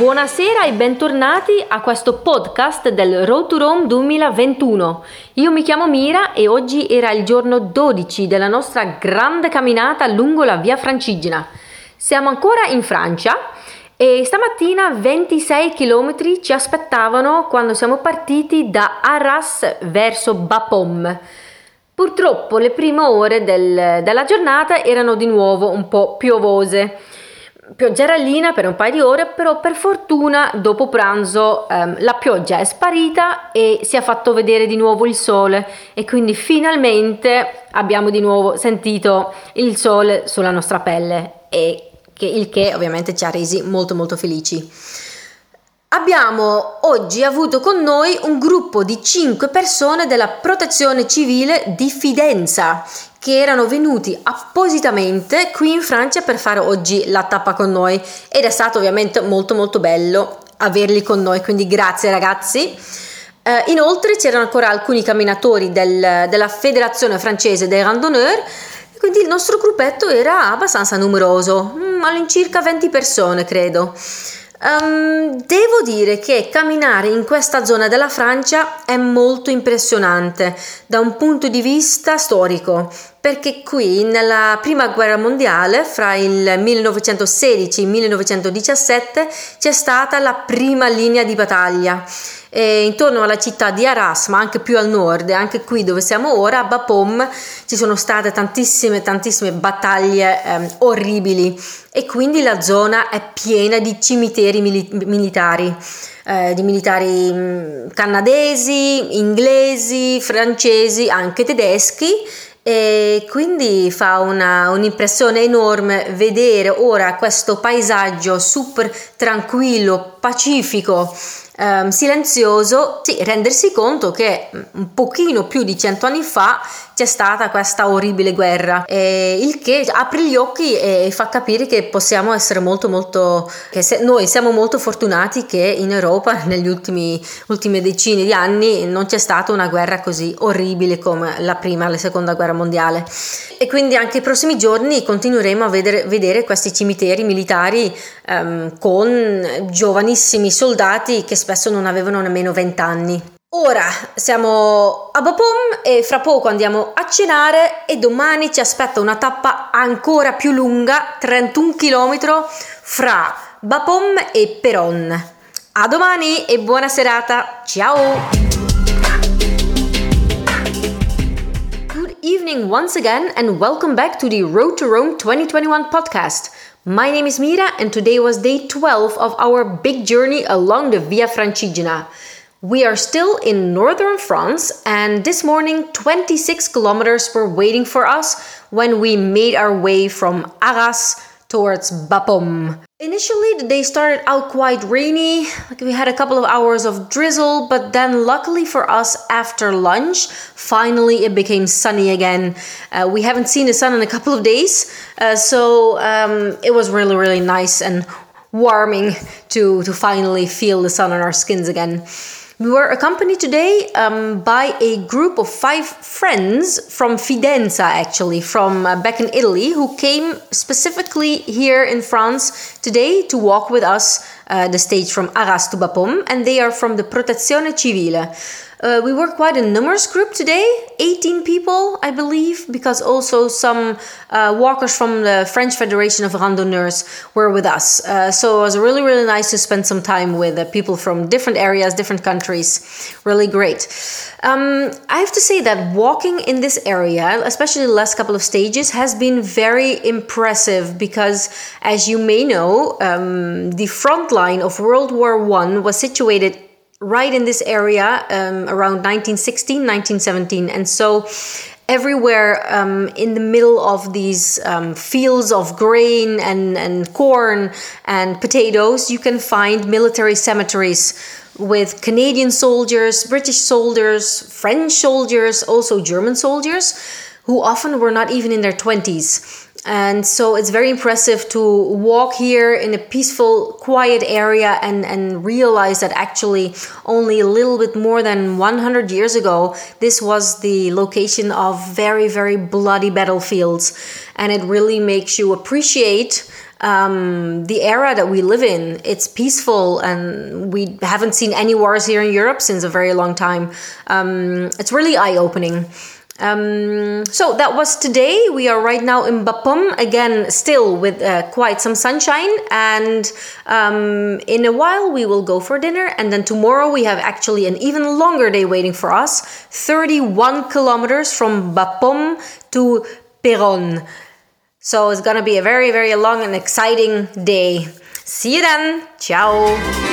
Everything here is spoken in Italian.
Buonasera e bentornati a questo podcast del Road to Rome 2021. Io mi chiamo Mira e oggi era il giorno 12 della nostra grande camminata lungo la via Francigena. Siamo ancora in Francia e stamattina 26 km ci aspettavano quando siamo partiti da Arras verso Bapaume. Purtroppo le prime ore del, della giornata erano di nuovo un po' piovose pioggerellina per un paio di ore, però per fortuna dopo pranzo ehm, la pioggia è sparita e si è fatto vedere di nuovo il sole e quindi finalmente abbiamo di nuovo sentito il sole sulla nostra pelle e che, il che ovviamente ci ha resi molto molto felici. Abbiamo oggi avuto con noi un gruppo di 5 persone della protezione civile di Fidenza che erano venuti appositamente qui in Francia per fare oggi la tappa con noi ed è stato ovviamente molto molto bello averli con noi, quindi grazie ragazzi. Eh, inoltre c'erano ancora alcuni camminatori del, della Federazione francese dei randonneurs, quindi il nostro gruppetto era abbastanza numeroso, mm, all'incirca 20 persone credo. Um, devo dire che camminare in questa zona della Francia è molto impressionante da un punto di vista storico, perché qui nella prima guerra mondiale, fra il 1916 e il 1917, c'è stata la prima linea di battaglia e intorno alla città di Arras, ma anche più al nord, anche qui dove siamo ora, a Bapaume, ci sono state tantissime, tantissime battaglie eh, orribili e quindi la zona è piena di cimiteri mili- militari. Eh, di militari mm, canadesi, inglesi, francesi, anche tedeschi e quindi fa una, un'impressione enorme vedere ora questo paesaggio super tranquillo, pacifico ehm, silenzioso, sì, rendersi conto che mm, un pochino più di cento anni fa c'è stata questa orribile guerra, eh, il che apre gli occhi e fa capire che possiamo essere molto molto, che se, noi siamo molto fortunati che in Europa negli ultimi ultime decine di anni non c'è stata una guerra così orribile come la prima e la seconda guerra mondiale. E quindi anche i prossimi giorni continueremo a vedere, vedere questi cimiteri militari ehm, con giovanissimi soldati che spesso non avevano nemmeno 20 anni. Ora siamo a Bapom e fra poco andiamo a cenare e domani ci aspetta una tappa ancora più lunga, 31 km fra Bapom e Peron. A domani e buona serata, ciao! Good evening once again and welcome back to the Road to Rome 2021 podcast. My name is Mira and today was day 12 of our big journey along the Via Francigena. We are still in northern France, and this morning 26 kilometers were waiting for us when we made our way from Arras towards Bapaume. Initially, the day started out quite rainy. Like we had a couple of hours of drizzle, but then, luckily for us, after lunch, finally it became sunny again. Uh, we haven't seen the sun in a couple of days, uh, so um, it was really, really nice and warming to to finally feel the sun on our skins again. We were accompanied today um, by a group of five friends from Fidenza, actually, from uh, back in Italy, who came specifically here in France today to walk with us uh, the stage from Arras to Bapaume, and they are from the Protezione Civile. Uh, we were quite a numerous group today, 18 people, I believe, because also some uh, walkers from the French Federation of Randonneurs were with us. Uh, so it was really, really nice to spend some time with uh, people from different areas, different countries. Really great. Um, I have to say that walking in this area, especially the last couple of stages, has been very impressive because, as you may know, um, the front line of World War One was situated right in this area um, around 1916, 1917. And so everywhere um, in the middle of these um, fields of grain and, and corn and potatoes, you can find military cemeteries with Canadian soldiers, British soldiers, French soldiers, also German soldiers, who often were not even in their 20s and so it's very impressive to walk here in a peaceful quiet area and and realize that actually only a little bit more than 100 years ago this was the location of very very bloody battlefields and it really makes you appreciate um, the era that we live in. It's peaceful, and we haven't seen any wars here in Europe since a very long time. Um, it's really eye opening. Um, so that was today. We are right now in Bapum again, still with uh, quite some sunshine. And um, in a while, we will go for dinner. And then tomorrow, we have actually an even longer day waiting for us 31 kilometers from Bapum to Peron. So it's gonna be a very, very long and exciting day. See you then. Ciao.